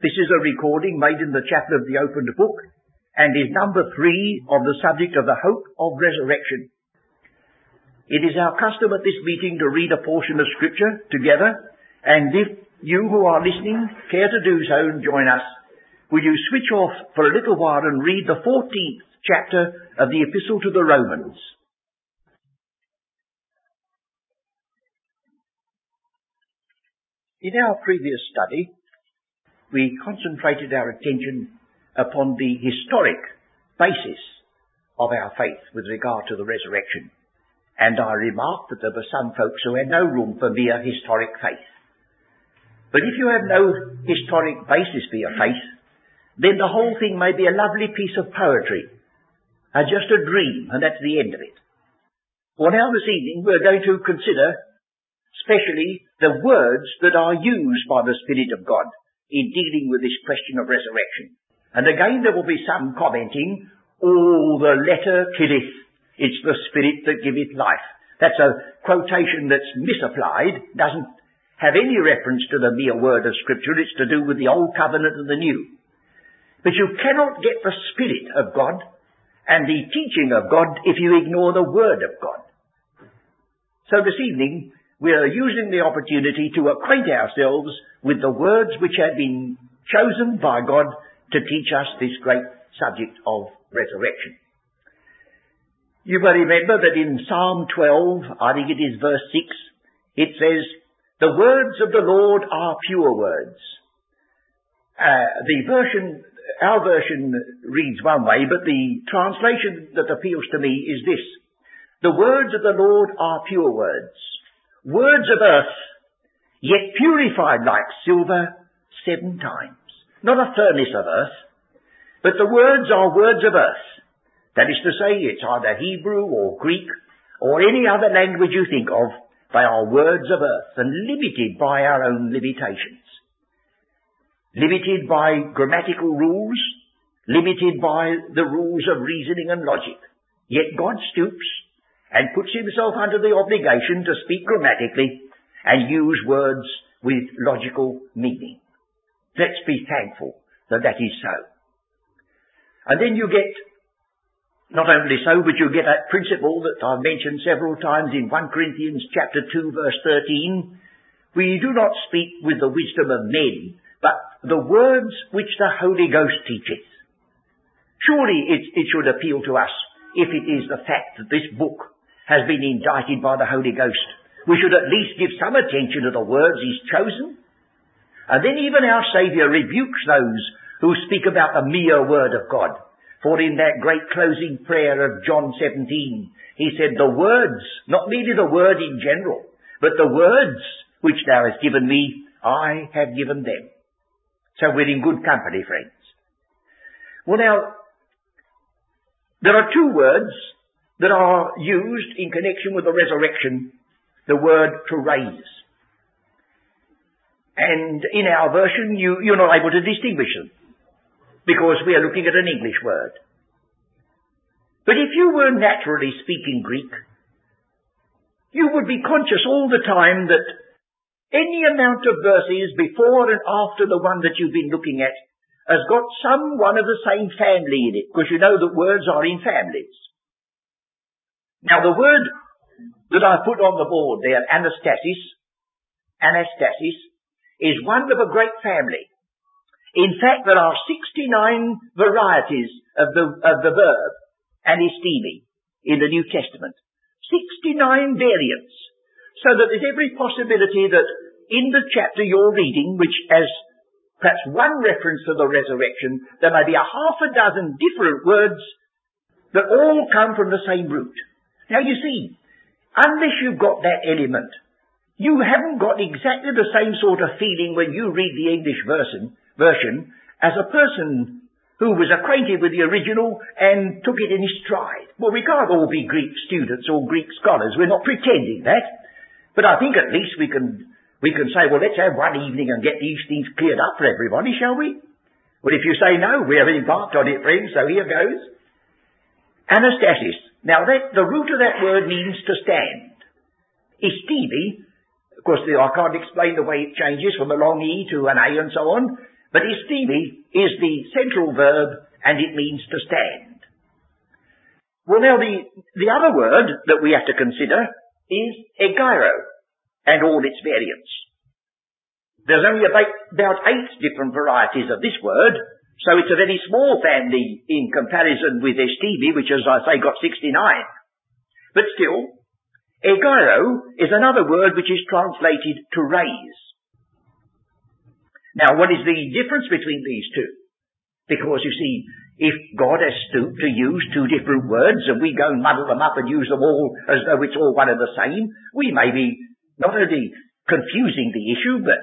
This is a recording made in the chapel of the opened book and is number three of the subject of the hope of resurrection. It is our custom at this meeting to read a portion of scripture together and if you who are listening care to do so and join us, will you switch off for a little while and read the 14th chapter of the epistle to the Romans. In our previous study, we concentrated our attention upon the historic basis of our faith with regard to the resurrection. And I remarked that there were some folks who had no room for mere historic faith. But if you have no historic basis for your faith, then the whole thing may be a lovely piece of poetry, and just a dream, and that's the end of it. Well, now this evening we're going to consider specially the words that are used by the Spirit of God in dealing with this question of resurrection. And again there will be some commenting, oh, the letter killeth, it's the Spirit that giveth life. That's a quotation that's misapplied, doesn't have any reference to the mere word of Scripture, it's to do with the Old Covenant and the New. But you cannot get the Spirit of God and the teaching of God if you ignore the Word of God. So this evening, we are using the opportunity to acquaint ourselves with the words which have been chosen by God to teach us this great subject of resurrection. You may remember that in Psalm 12, I think it is verse 6, it says, The words of the Lord are pure words. Uh, the version, our version reads one way, but the translation that appeals to me is this. The words of the Lord are pure words words of earth, yet purified like silver seven times. Not a furnace of earth, but the words are words of earth. That is to say, it's either Hebrew or Greek or any other language you think of. They are words of earth and limited by our own limitations. Limited by grammatical rules, limited by the rules of reasoning and logic. Yet God stoops and puts himself under the obligation to speak grammatically and use words with logical meaning. Let's be thankful that that is so. And then you get, not only so, but you get that principle that I've mentioned several times in 1 Corinthians chapter 2 verse 13. We do not speak with the wisdom of men, but the words which the Holy Ghost teacheth. Surely it, it should appeal to us if it is the fact that this book has been indicted by the Holy Ghost. We should at least give some attention to the words He's chosen. And then even our Saviour rebukes those who speak about the mere Word of God. For in that great closing prayer of John 17, He said, the words, not merely the Word in general, but the words which Thou hast given me, I have given them. So we're in good company, friends. Well now, there are two words that are used in connection with the resurrection, the word to raise. And in our version, you, you're not able to distinguish them because we are looking at an English word. But if you were naturally speaking Greek, you would be conscious all the time that any amount of verses before and after the one that you've been looking at has got some one of the same family in it, because you know that words are in families. Now the word that I put on the board there, anastasis, anastasis, is one of a great family. In fact, there are 69 varieties of the, of the verb anistemi in the New Testament. 69 variants. So that there's every possibility that in the chapter you're reading, which has perhaps one reference to the resurrection, there may be a half a dozen different words that all come from the same root. Now you see, unless you've got that element, you haven't got exactly the same sort of feeling when you read the English version, version as a person who was acquainted with the original and took it in his stride. Well, we can't all be Greek students or Greek scholars. We're not pretending that. But I think at least we can, we can say, well, let's have one evening and get these things cleared up for everybody, shall we? Well, if you say no, we have embarked on it, friends, so here goes. Anastasis. Now that, the root of that word means to stand. Estemi, of course I can't explain the way it changes from a long E to an A and so on, But estimi is the central verb and it means to stand. Well now the, the other word that we have to consider is egeiro and all its variants. There's only about, about eight different varieties of this word, so it's a very small family in comparison with estimi, which as I say got 69. But still, egeiro is another word which is translated to raise. Now, what is the difference between these two? Because you see, if God has stooped to use two different words and we go and muddle them up and use them all as though it's all one and the same, we may be not only confusing the issue, but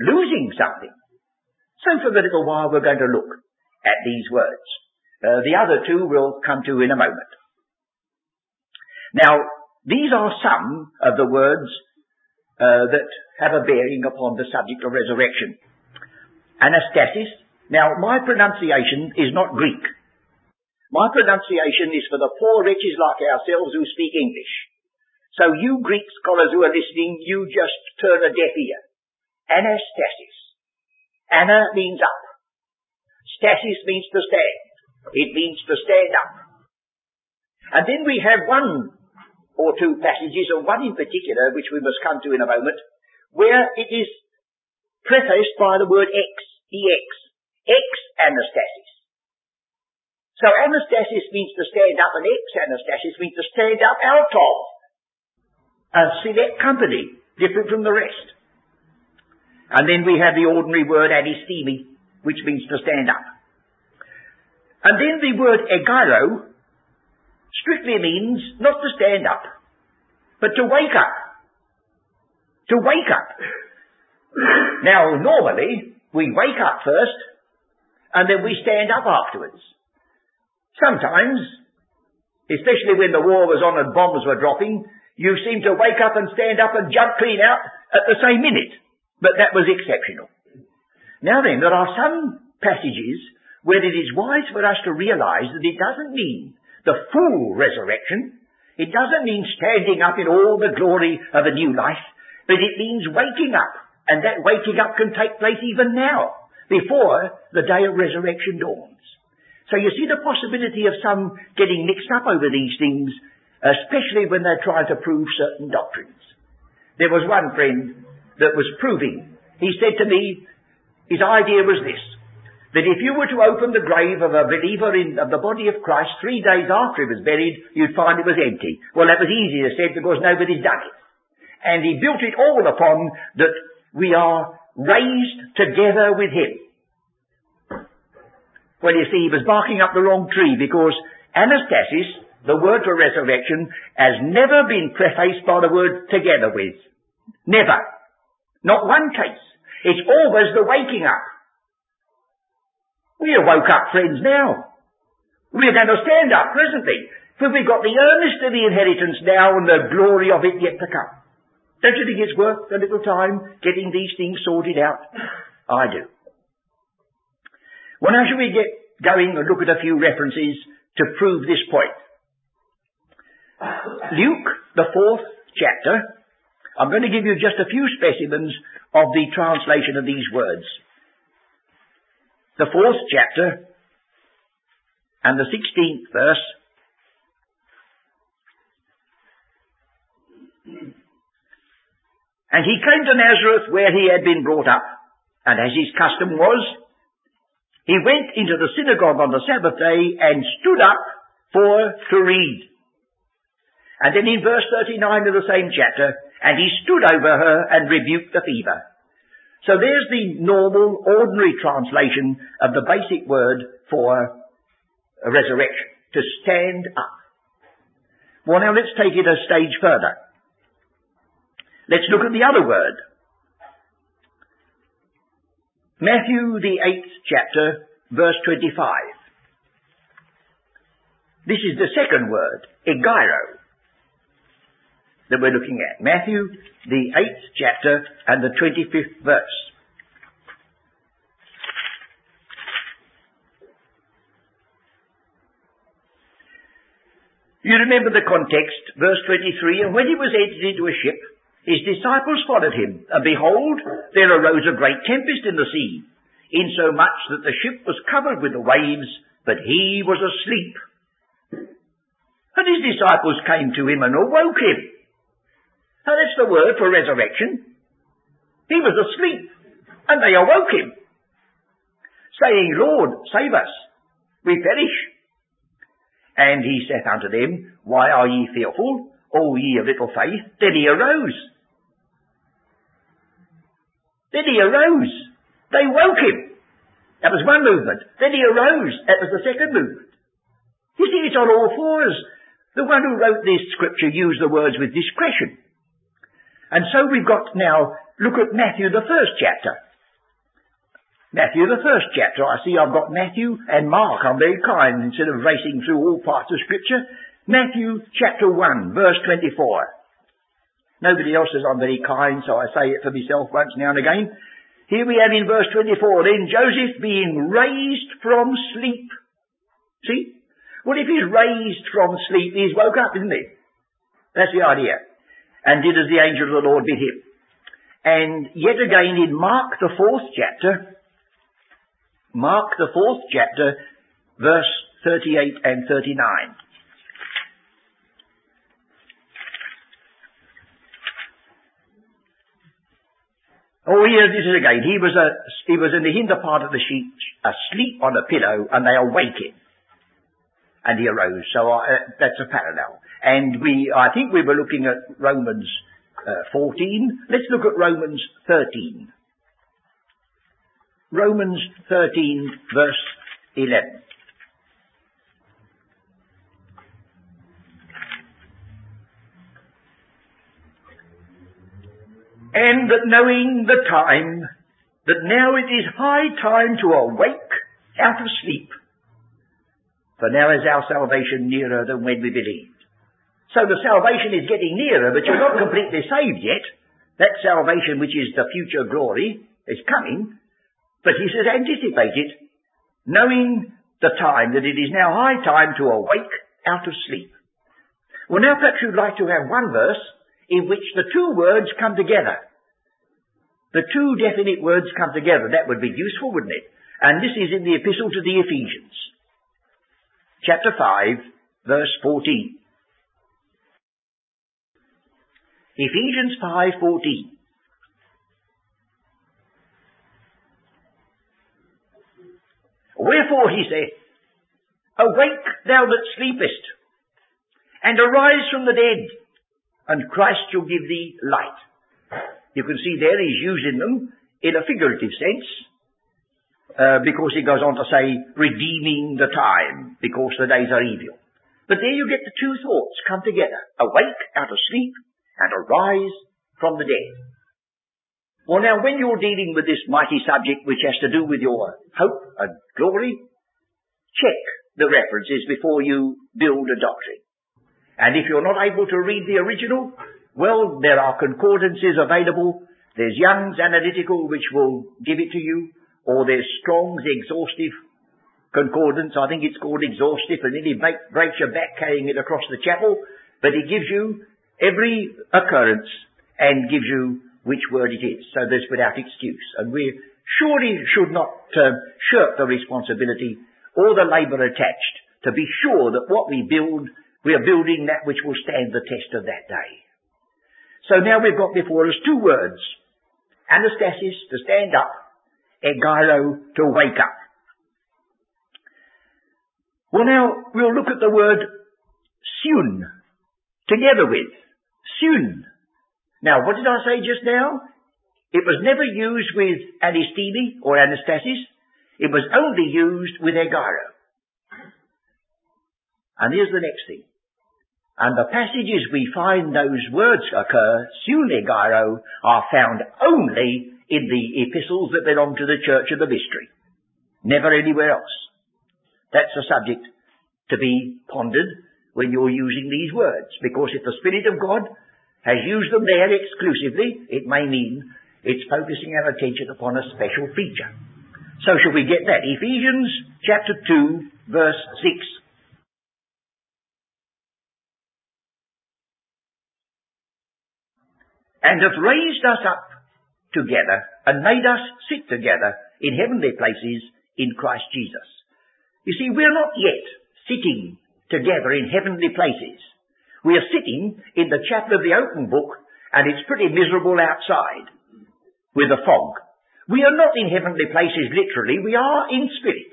losing something. So for a little while we're going to look at these words. Uh, the other two we'll come to in a moment. Now, these are some of the words uh, that have a bearing upon the subject of resurrection. Anastasis. Now, my pronunciation is not Greek. My pronunciation is for the poor wretches like ourselves who speak English. So you Greek scholars who are listening, you just turn a deaf ear. Anastasis. Ana means up. Stasis means to stand. It means to stand up. And then we have one or two passages, or one in particular, which we must come to in a moment, where it is prefaced by the word ex, ex, ex anastasis. So anastasis means to stand up and ex anastasis means to stand up out of a select company, different from the rest. And then we have the ordinary word anistemi, which means to stand up. And then the word egeiro strictly means not to stand up, but to wake up to wake up. Now, normally, we wake up first, and then we stand up afterwards. Sometimes, especially when the war was on and bombs were dropping, you seem to wake up and stand up and jump clean out at the same minute. But that was exceptional. Now then, there are some passages where it is wise for us to realize that it doesn't mean the full resurrection. It doesn't mean standing up in all the glory of a new life. But it means waking up. And that waking up can take place even now, before the day of resurrection dawns. So you see the possibility of some getting mixed up over these things, especially when they're trying to prove certain doctrines. There was one friend that was proving. He said to me, his idea was this, that if you were to open the grave of a believer in of the body of Christ three days after he was buried, you'd find it was empty. Well, that was easy to say because nobody's done it. And he built it all upon that we are raised together with him. Well, you see, he was barking up the wrong tree because anastasis, the word for resurrection, has never been prefaced by the word together with. Never. Not one case. It's always the waking up. We are woke up, friends, now. We're going to stand up presently. For we've got the earnest of the inheritance now and the glory of it yet to come. Don't you think it's worth a little time getting these things sorted out? I do. Well, now shall we get going and look at a few references to prove this point? Luke, the fourth chapter, I'm going to give you just a few specimens of the translation of these words. The fourth chapter and the sixteenth verse And he came to Nazareth where he had been brought up. And as his custom was, he went into the synagogue on the Sabbath day and stood up for to read. And then in verse 39 of the same chapter, and he stood over her and rebuked the fever. So there's the normal, ordinary translation of the basic word for a resurrection. To stand up. Well now let's take it a stage further. Let's look at the other word. Matthew, the eighth chapter, verse 25. This is the second word, egeiro, that we're looking at. Matthew, the eighth chapter, and the 25th verse. You remember the context, verse 23, and when he was entered into a ship, his disciples followed him, and behold, there arose a great tempest in the sea, insomuch that the ship was covered with the waves, but he was asleep. And his disciples came to him and awoke him. Now that's the word for resurrection. He was asleep, and they awoke him, saying, Lord, save us, we perish. And he saith unto them, Why are ye fearful, O ye of little faith? Then he arose. Then he arose. They woke him. That was one movement. Then he arose. That was the second movement. You see, it's on all fours. The one who wrote this scripture used the words with discretion. And so we've got now, look at Matthew the first chapter. Matthew the first chapter. I see I've got Matthew and Mark. I'm very kind instead of racing through all parts of scripture. Matthew chapter 1 verse 24. Nobody else says I'm very kind, so I say it for myself once now and again. Here we have in verse 24, then Joseph being raised from sleep. See? Well, if he's raised from sleep, he's woke up, isn't he? That's the idea. And did as the angel of the Lord bid him. And yet again in Mark the fourth chapter, Mark the fourth chapter, verse 38 and 39. Oh, here this is again. He was a, he was in the hinder part of the sheet, asleep on a pillow, and they awake him and he arose. So uh, that's a parallel. And we, I think we were looking at Romans uh, 14. Let's look at Romans 13. Romans 13 verse 11. And that knowing the time, that now it is high time to awake out of sleep, for now is our salvation nearer than when we believed. So the salvation is getting nearer, but you're not completely saved yet. That salvation, which is the future glory, is coming. But he says, anticipate it, knowing the time that it is now high time to awake out of sleep. Well, now perhaps you'd like to have one verse in which the two words come together. The two definite words come together. That would be useful, wouldn't it? And this is in the epistle to the Ephesians chapter 5, verse 14. Ephesians 5:14. Wherefore he saith, Awake thou that sleepest, and arise from the dead, and Christ shall give thee light. You can see there he's using them in a figurative sense, uh, because he goes on to say, redeeming the time, because the days are evil. But there you get the two thoughts come together. Awake out of sleep and arise from the dead. Well now, when you're dealing with this mighty subject which has to do with your hope and glory, check the references before you build a doctrine. And if you're not able to read the original, well, there are concordances available. There's Young's Analytical which will give it to you or there's Strong's exhaustive concordance. I think it's called exhaustive and nearly break, breaks your back carrying it across the chapel. But it gives you every occurrence and gives you which word it is. So there's without excuse. And we surely should not uh, shirk the responsibility or the labour attached to be sure that what we build, we are building that which will stand the test of that day. So now we've got before us two words. Anastasis, to stand up, egeiro, to wake up. Well now, we'll look at the word sun, together with. Sun. Now, what did I say just now? It was never used with anistemi or anastasis. It was only used with egeiro. And here's the next thing. And the passages we find those words occur, sun egeiro, are found only in the epistles that belong to the church of the mystery. Never anywhere else. That's a subject to be pondered when you're using these words. Because if the Spirit of God has used them there exclusively, it may mean it's focusing our attention upon a special feature. So shall we get that? Ephesians chapter 2 verse 6. And hath raised us up together and made us sit together in heavenly places in Christ Jesus. You see, we're not yet sitting together in heavenly places. We are sitting in the chapel of the open book and it's pretty miserable outside with the fog. We are not in heavenly places literally, we are in spirit.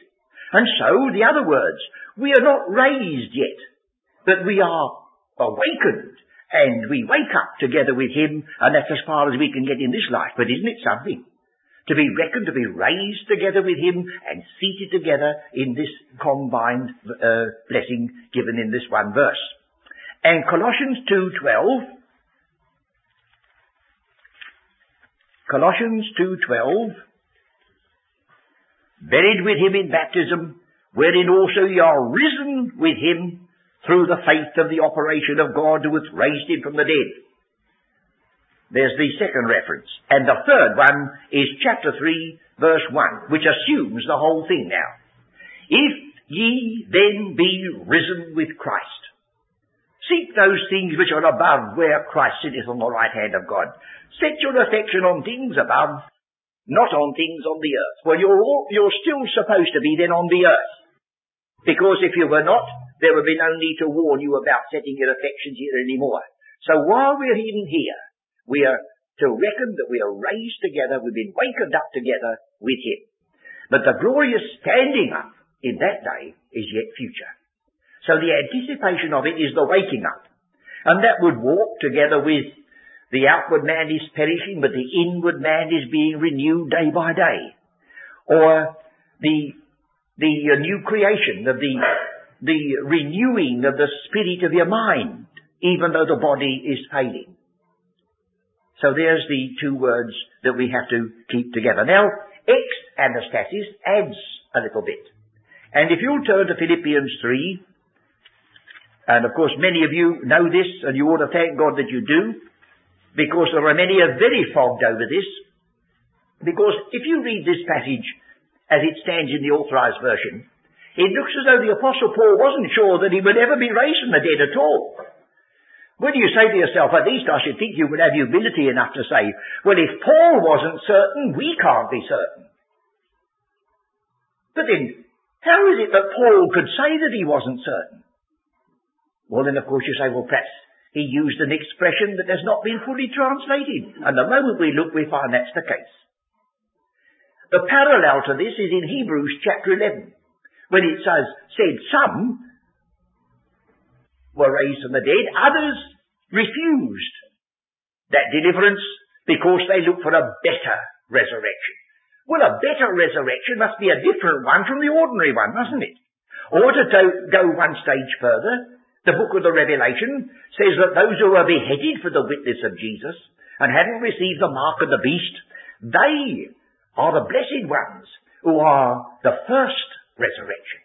And so, the other words, we are not raised yet, but we are awakened and we wake up together with Him and that's as far as we can get in this life. But isn't it something? To be reckoned, to be raised together with Him and seated together in this combined uh, blessing given in this one verse. And Colossians 2.12 Colossians 2.12 Buried with him in baptism, wherein also ye are risen with him through the faith of the operation of God who hath raised him from the dead. There's the second reference. And the third one is chapter 3, verse 1, which assumes the whole thing now. If ye then be risen with Christ, seek those things which are above where Christ sitteth on the right hand of God. Set your affection on things above, not on things on the earth. Well, you're, all, you're still supposed to be then on the earth. Because if you were not, there would be no need to warn you about setting your affections here anymore. So while we're even here, we are to reckon that we are raised together, we've been wakened up together with Him. But the glorious standing up in that day is yet future. So the anticipation of it is the waking up. And that would walk together with the outward man is perishing, but the inward man is being renewed day by day. Or the, the uh, new creation of the, the renewing of the spirit of your mind, even though the body is failing. So there's the two words that we have to keep together. Now, ex anastasis adds a little bit. And if you'll turn to Philippians 3, and of course many of you know this, and you ought to thank God that you do, because there are many are very fogged over this. Because if you read this passage as it stands in the authorized version, it looks as though the apostle Paul wasn't sure that he would ever be raised from the dead at all. When you say to yourself, at least I should think you would have humility enough to say, well, if Paul wasn't certain, we can't be certain. But then, how is it that Paul could say that he wasn't certain? Well, then of course you say, well, perhaps he used an expression that has not been fully translated. And the moment we look, we find that's the case. The parallel to this is in Hebrews chapter 11, when it says, said some were raised from the dead, others refused that deliverance because they looked for a better resurrection. Well, a better resurrection must be a different one from the ordinary one, mustn't it? Or to go one stage further, the book of the Revelation says that those who were beheaded for the witness of Jesus and hadn't received the mark of the beast, they are the blessed ones who are the first resurrection.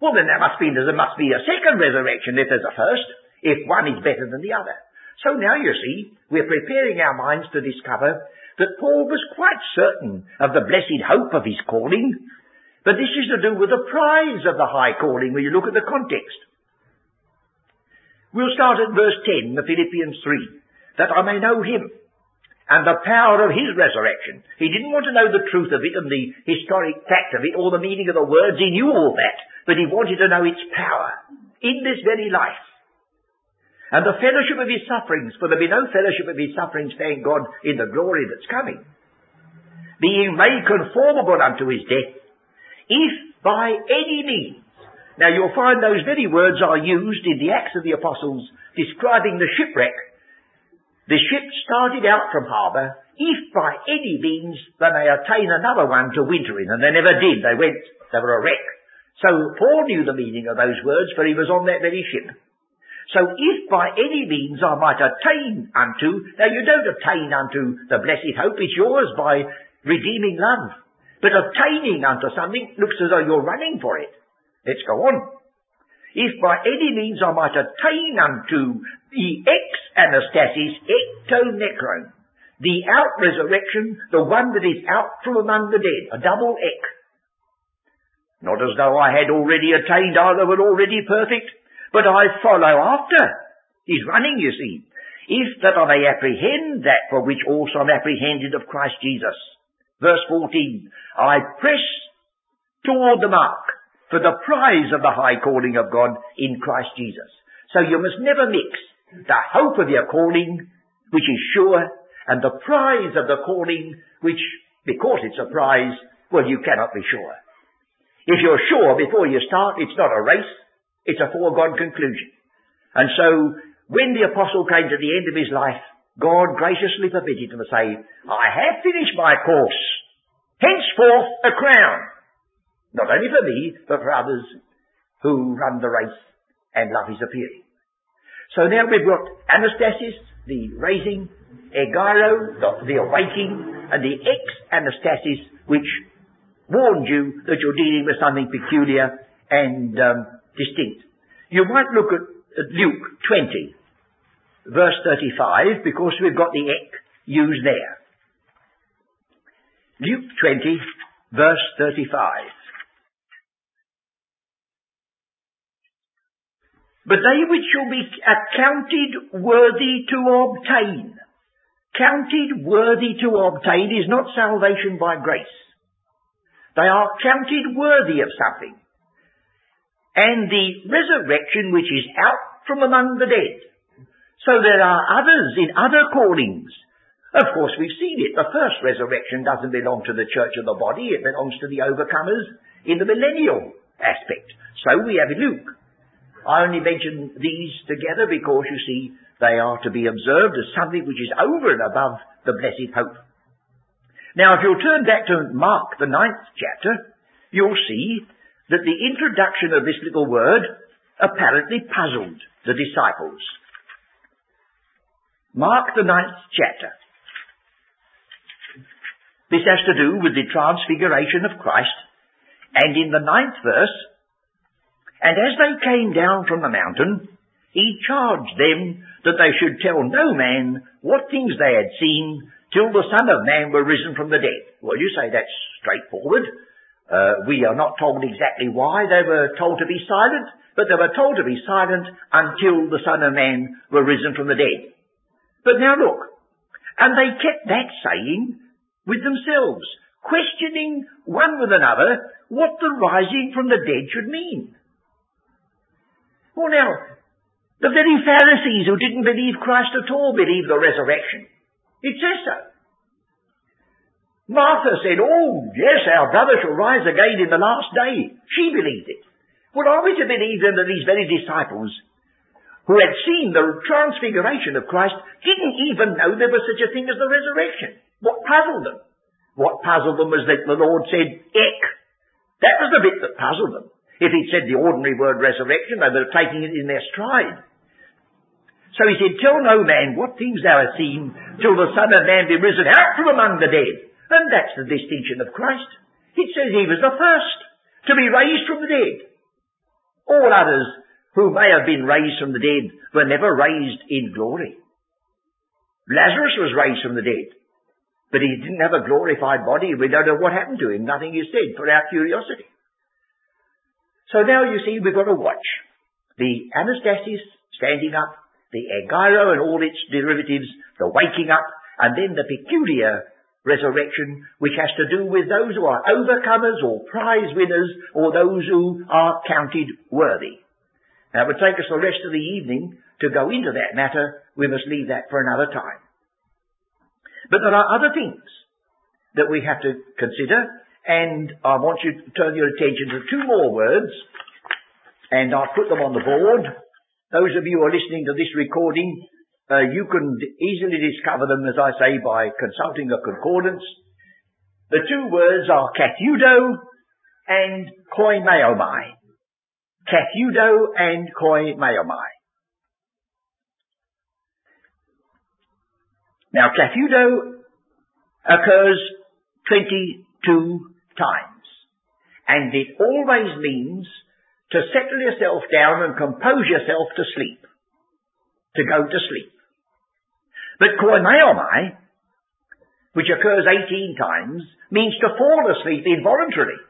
Well then there must be, there must be a second resurrection if there's a first, if one is better than the other. So now you see, we're preparing our minds to discover that Paul was quite certain of the blessed hope of his calling, but this is to do with the prize of the high calling when you look at the context. We'll start at verse 10 of Philippians 3. That I may know him and the power of his resurrection. He didn't want to know the truth of it and the historic fact of it or the meaning of the words. He knew all that. But he wanted to know its power in this very life. And the fellowship of his sufferings, for there'll be no fellowship of his sufferings, thank God, in the glory that's coming. Being made conformable unto his death, if by any means now you'll find those very words are used in the Acts of the Apostles describing the shipwreck. The ship started out from harbour, if by any means they may attain another one to winter in, and they never did. They went, they were a wreck. So Paul knew the meaning of those words, for he was on that very ship. So if by any means I might attain unto, now you don't attain unto the blessed hope, it's yours by redeeming love. But attaining unto something looks as though you're running for it. Let's go on. If by any means I might attain unto the ex anastasis ek ton nekron, the out resurrection, the one that is out from among the dead, a double ek. Not as though I had already attained either were already perfect, but I follow after. He's running, you see. if that I may apprehend that for which also I'm apprehended of Christ Jesus. Verse 14, I press toward the mark for the prize of the high calling of God in Christ Jesus. So you must never mix the hope of your calling, which is sure, and the prize of the calling, which, because it's a prize, well, you cannot be sure. If you're sure before you start, it's not a race, it's a foregone conclusion. And so, when the apostle came to the end of his life, God graciously permitted him to say, I have finished my course. Henceforth a crown. Not only for me, but for others who run the race and love his appearing. So now we've got anastasis, the raising, egeiro, the, awaking, and the ex-anastasis, which warned you that you're dealing with something peculiar and um, distinct. You might look at, at Luke 20, verse 35, because we've got the ek used there. Luke 20, verse 35. But they which shall be accounted worthy to obtain. Counted worthy to obtain is not salvation by grace. They are counted worthy of something. And the resurrection which is out from among the dead. So there are others in other callings. Of course, we've seen it. The first resurrection doesn't belong to the church of the body. It belongs to the overcomers in the millennial aspect. So we have Luke. I only mention these together because you see they are to be observed as something which is over and above the blessed hope. Now if you'll turn back to Mark the ninth chapter, you'll see that the introduction of this little word apparently puzzled the disciples. Mark the ninth chapter. This has to do with the transfiguration of Christ. And in the ninth verse, and as they came down from the mountain, he charged them that they should tell no man what things they had seen till the Son of Man were risen from the dead. Well, you say that's straightforward. Uh, we are not told exactly why they were told to be silent, but they were told to be silent until the Son of Man were risen from the dead. But now look, and they kept that saying with themselves, questioning one with another what the rising from the dead should mean. Now, the very Pharisees who didn't believe Christ at all believed the resurrection. It says so. Martha said, oh yes, our brother shall rise again in the last day. She believed it. Well, are we to believe then that these very disciples who had seen the transfiguration of Christ didn't even know there was such a thing as the resurrection. What puzzled them? What puzzled them was that the Lord said, ek. That was the bit that puzzled them. If he'd said the ordinary word resurrection, they would have taken it in their stride. So he said, Tell no man what things thou hast seen, till the Son of Man be risen out from among the dead. And that's the distinction of Christ. It says he was the first to be raised from the dead. All others who may have been raised from the dead were never raised in glory. Lazarus was raised from the dead, but he didn't have a glorified body. We don't know what happened to him. Nothing is said for our curiosity. So now you see we've got to watch the anastasis standing up, the egeiro and all its derivatives, the waking up, and then the peculiar resurrection, which has to do with those who are overcomers or prize winners or those who are counted worthy. Now, it would take us the rest of the evening to go into that matter. We must leave that for another time. But there are other things that we have to consider, and I want you to turn your attention to two more words, and I'll put them on the board. Those of you who are listening to this recording, uh, you can easily discover them, as I say, by consulting a concordance. The two words are katheudo and koimeomai. Katheudo and Koimaomai. Now, Katheudo occurs 22 times. And it always means to settle yourself down and compose yourself to sleep. To go to sleep. But Koimeomai, which occurs 18 times, means to fall asleep involuntarily.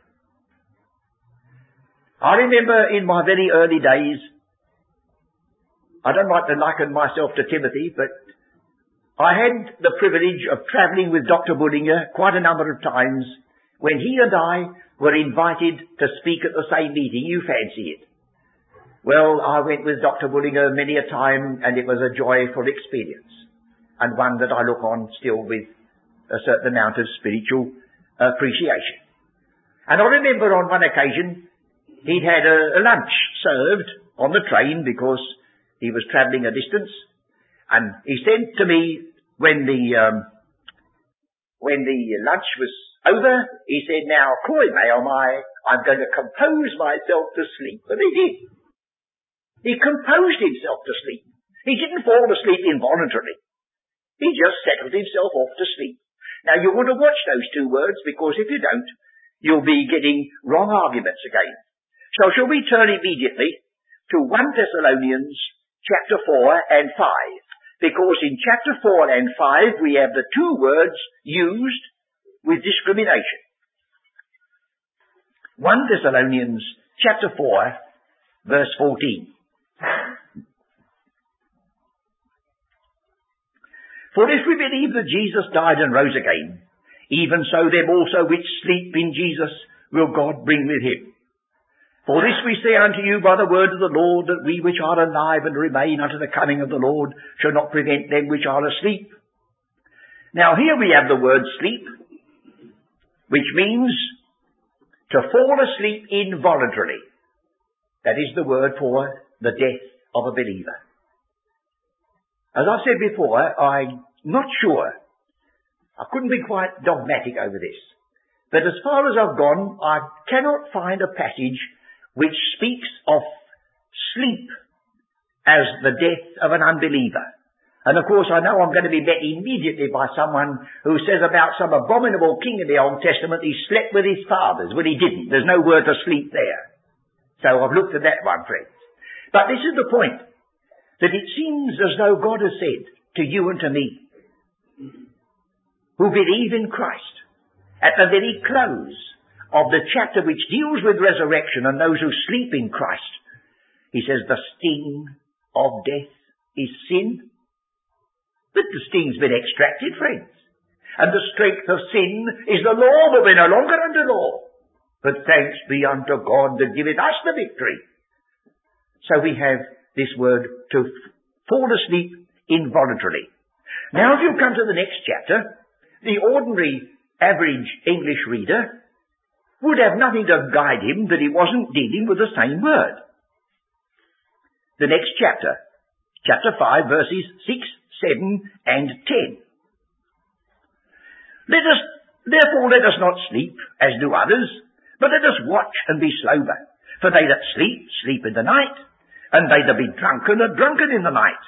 I remember in my very early days, I don't like to liken myself to Timothy, but I had the privilege of travelling with Dr. Bullinger quite a number of times when he and I were invited to speak at the same meeting. You fancy it. Well, I went with Dr. Bullinger many a time and it was a joyful experience and one that I look on still with a certain amount of spiritual appreciation. And I remember on one occasion he'd had a, a lunch served on the train because he was travelling a distance and he sent to me when the um, when the lunch was over, he said, now, Coime, am I, I'm going to compose myself to sleep. And he did. He composed himself to sleep. He didn't fall asleep involuntarily. He just settled himself off to sleep. Now you want to watch those two words because if you don't, you'll be getting wrong arguments again. So shall we turn immediately to 1 Thessalonians chapter 4 and 5? Because in chapter 4 and 5 we have the two words used with discrimination. 1 Thessalonians chapter 4 verse 14. For if we believe that Jesus died and rose again, even so them also which sleep in Jesus will God bring with him. For this we say unto you by the word of the Lord, that we which are alive and remain unto the coming of the Lord shall not prevent them which are asleep. Now here we have the word sleep, which means to fall asleep involuntarily. That is the word for the death of a believer. As I said before, I'm not sure. I couldn't be quite dogmatic over this. But as far as I've gone, I cannot find a passage which speaks of sleep as the death of an unbeliever. And of course I know I'm going to be met immediately by someone who says about some abominable king in the Old Testament he slept with his fathers when he didn't. There's no word for sleep there. So I've looked at that one, friends. But this is the point that it seems as though God has said to you and to me, who believe in Christ, at the very close of the chapter which deals with resurrection and those who sleep in Christ, he says the sting of death is sin. But the sting's been extracted, friends. And the strength of sin is the law, but we're no longer under law. But thanks be unto God that giveth us the victory. So we have this word to fall asleep involuntarily. Now if you come to the next chapter, the ordinary average English reader would have nothing to guide him that he wasn't dealing with the same word. The next chapter, chapter 5 verses 6, 7 and 10. Let us, therefore let us not sleep as do others, but let us watch and be sober. For they that sleep, sleep in the night, and they that be drunken are drunken in the night.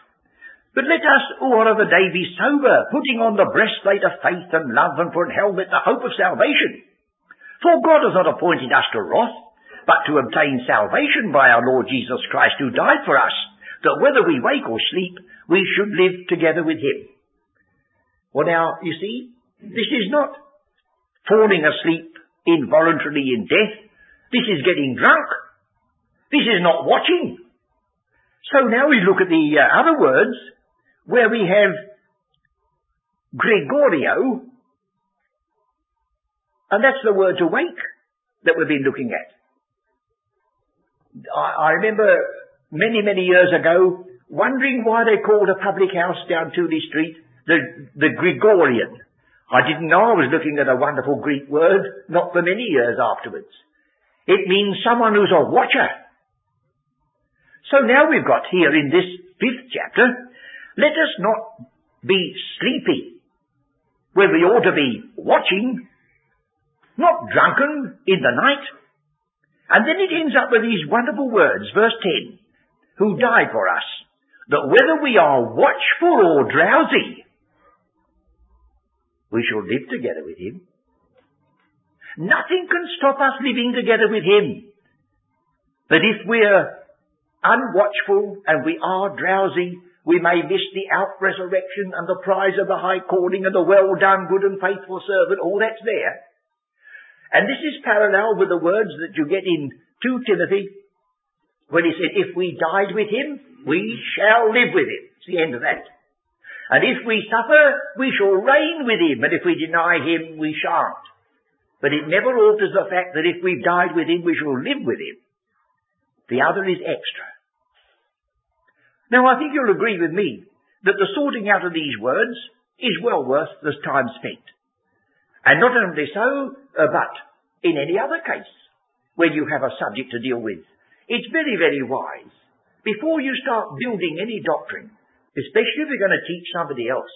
But let us who are of the day be sober, putting on the breastplate of faith and love, and for an helmet the hope of salvation. For God has not appointed us to wrath, but to obtain salvation by our Lord Jesus Christ, who died for us, that whether we wake or sleep, we should live together with him. Well now, you see, this is not falling asleep involuntarily in death. This is getting drunk. This is not watching. So now we look at the uh, other words where we have gregoreo, and that's the word to wake that we've been looking at. I, I remember many, many years ago wondering why they called a public house down Tooley Street the, the Gregorian. I didn't know I was looking at a wonderful Greek word, not for many years afterwards. It means someone who's a watcher. So now we've got here in this fifth chapter, let us not be sleepy when we ought to be watching, not drunken in the night. And then it ends up with these wonderful words, verse 10, who died for us, that whether we are watchful or drowsy, we shall live together with him. Nothing can stop us living together with him. But if we're unwatchful and we are drowsy, we may miss the out resurrection and the prize of the high calling and the well done good and faithful servant. All that's there. And this is parallel with the words that you get in 2 Timothy when he said, if we died with him, we shall live with him. It's the end of that. And if we suffer, we shall reign with him, and if we deny him, we shan't. But it never alters the fact that if we've died with him, we shall live with him. The other is extra. Now I think you'll agree with me that the sorting out of these words is well worth the time spent. And not only so, uh, but in any other case, when you have a subject to deal with, it's very, very wise, before you start building any doctrine, especially if you're going to teach somebody else,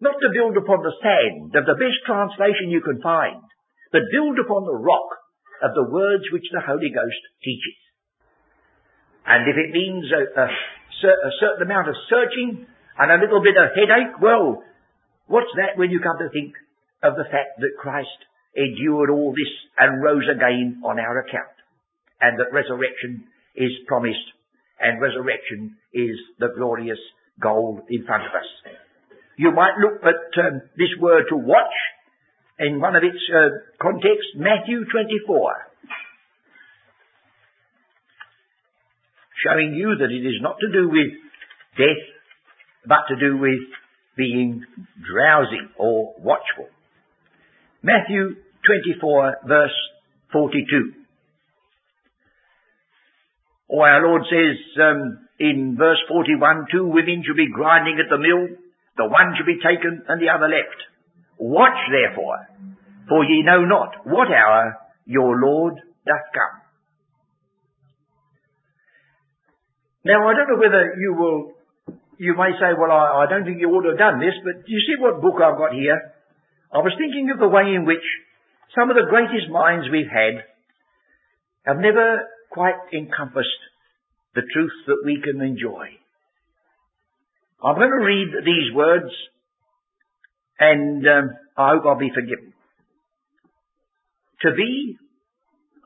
not to build upon the sand of the best translation you can find, but build upon the rock of the words which the Holy Ghost teaches. And if it means a, a, a certain amount of searching and a little bit of headache, well, what's that when you come to think of the fact that Christ endured all this and rose again on our account, and that resurrection is promised, and resurrection is the glorious goal in front of us. You might look at um, this word to watch in one of its uh, contexts, Matthew 24. Showing you that it is not to do with death, but to do with being drowsy or watchful. Matthew 24 verse 42. Or our Lord says um, in verse 41, two women shall be grinding at the mill, the one shall be taken and the other left. Watch therefore, for ye know not what hour your Lord doth come. Now I don't know whether you will, you may say, well I, I don't think you ought to have done this, but you see what book I've got here? I was thinking of the way in which some of the greatest minds we've had have never quite encompassed the truth that we can enjoy. I'm going to read these words and um, I hope I'll be forgiven. To be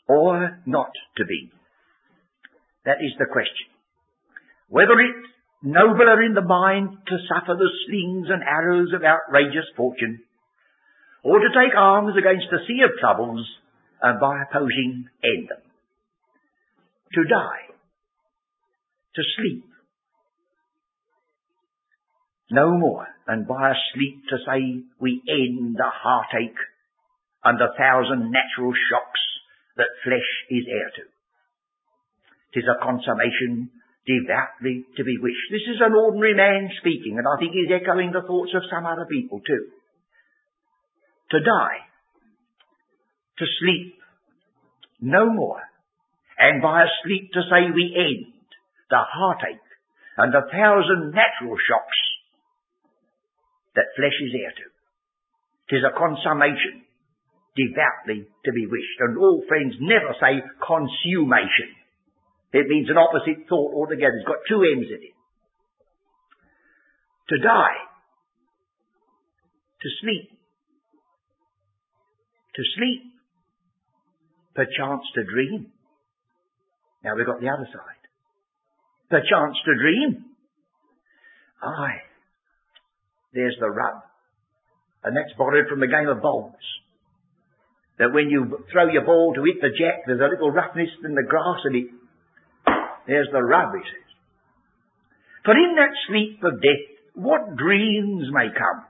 or not to be? That is the question. Whether it's nobler in the mind to suffer the slings and arrows of outrageous fortune, or to take arms against a sea of troubles and by opposing end them. To die. To sleep. No more. And by a sleep to say we end the heartache and the thousand natural shocks that flesh is heir to. Tis a consummation devoutly to be wished. This is an ordinary man speaking, and I think he's echoing the thoughts of some other people too to die, to sleep, no more, and by a sleep to say we end the heartache and the thousand natural shocks that flesh is heir to. Tis a consummation, devoutly to be wished. And all friends never say consummation. It means an opposite thought altogether. It's got two M's in it. To die, to sleep, to sleep, perchance to dream. Now we've got the other side. Perchance to dream. Aye, there's the rub. And that's borrowed from the game of bowls. That when you throw your ball to hit the jack, there's a little roughness in the grass and it, there's the rub, he says. For in that sleep of death, what dreams may come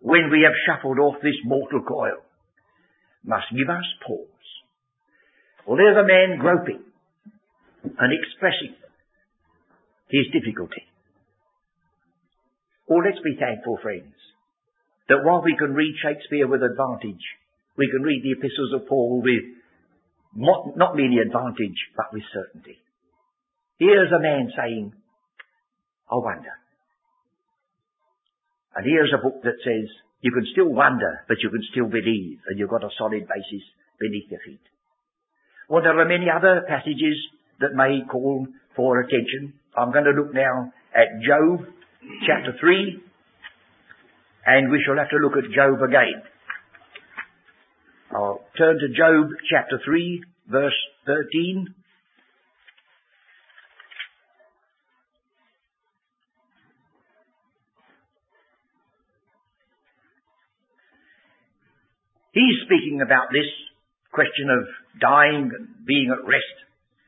when we have shuffled off this mortal coil must give us pause. Well, there's a man groping and expressing his difficulty. Oh, let's be thankful, friends, that while we can read Shakespeare with advantage, we can read the epistles of Paul with not merely advantage, but with certainty. Here's a man saying, I wonder. And here's a book that says, you can still wonder, but you can still believe, and you've got a solid basis beneath your feet. Well, there are many other passages that may call for attention. I'm going to look now at Job chapter 3, and we shall have to look at Job again. I'll turn to Job chapter 3, verse 13. He's speaking about this question of dying and being at rest.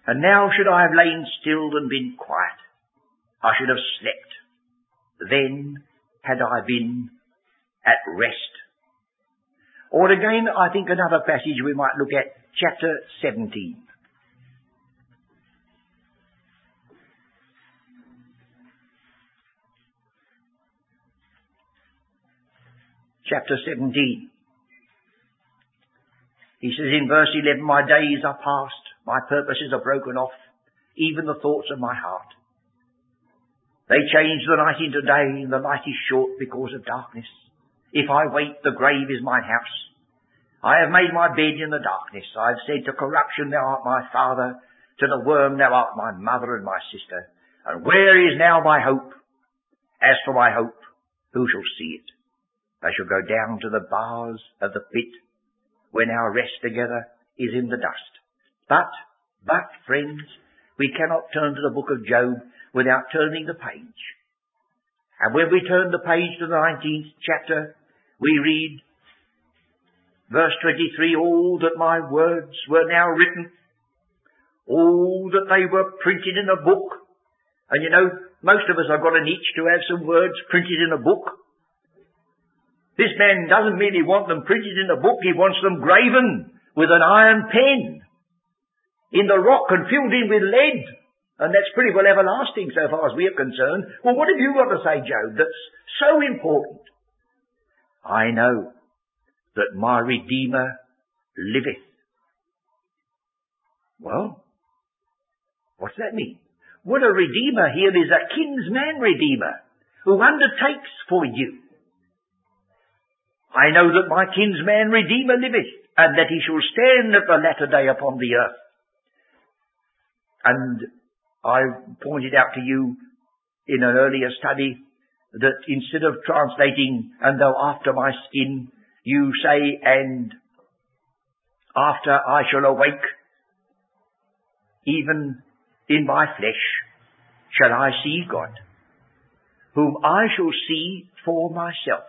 And now should I have lain still and been quiet. I should have slept. Then had I been at rest. Or again, I think another passage we might look at, chapter 17. Chapter 17. He says in verse 11, My days are past, my purposes are broken off, even the thoughts of my heart. They change the night into day, and the light is short because of darkness. If I wait, the grave is my house. I have made my bed in the darkness. I have said to corruption, thou art my father. To the worm, thou art my mother and my sister. And where is now my hope? As for my hope, who shall see it? I shall go down to the bars of the pit when our rest together is in the dust. But, but, friends, we cannot turn to the book of Job without turning the page. And when we turn the page to the 19th chapter, we read verse 23, all that my words were now written, all that they were printed in a book. And you know, most of us have got an itch to have some words printed in a book. This man doesn't merely want them printed in a book, he wants them graven with an iron pen in the rock and filled in with lead. And that's pretty well everlasting so far as we are concerned. Well, what have you got to say, Job, that's so important? I know that my Redeemer liveth. Well, what's that mean? What a Redeemer here is a kinsman Redeemer who undertakes for you. I know that my kinsman Redeemer liveth, and that he shall stand at the latter day upon the earth. And I pointed out to you in an earlier study that instead of translating, and though after my skin, you say, and after I shall awake, even in my flesh, shall I see God, whom I shall see for myself.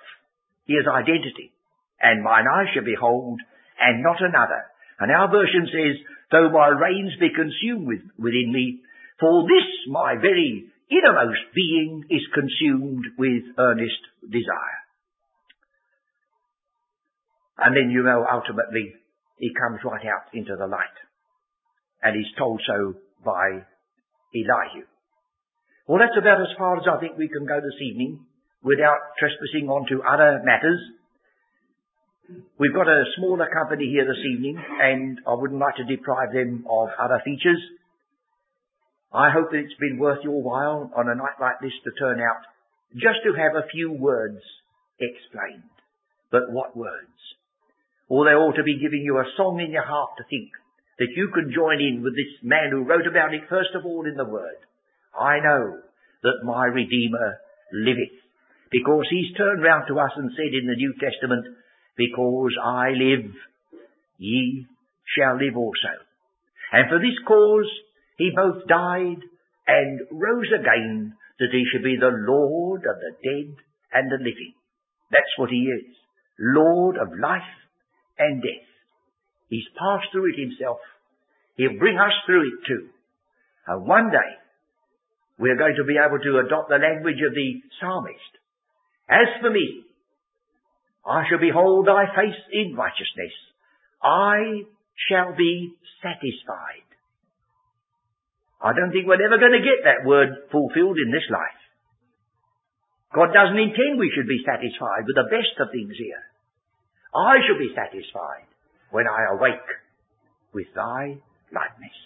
His identity, and mine eyes shall behold, and not another. And our version says, though my reins be consumed with, within me, for this my very innermost being is consumed with earnest desire. And then you know ultimately he comes right out into the light. And he's told so by Elihu. Well, that's about as far as I think we can go this evening without trespassing onto other matters. We've got a smaller company here this evening and I wouldn't like to deprive them of other features. I hope that it's been worth your while on a night like this to turn out just to have a few words explained. But what words? Or they ought to be giving you a song in your heart to think that you can join in with this man who wrote about it first of all in the Word. I know that my Redeemer liveth because he's turned round to us and said in the New Testament, because I live, ye shall live also. And for this cause he both died and rose again that he should be the Lord of the dead and the living. That's what he is. Lord of life and death. He's passed through it himself. He'll bring us through it too. And one day, we're going to be able to adopt the language of the psalmist. As for me, I shall behold thy face in righteousness. I shall be satisfied. I don't think we're ever going to get that word fulfilled in this life. God doesn't intend we should be satisfied with the best of things here. I shall be satisfied when I awake with thy likeness.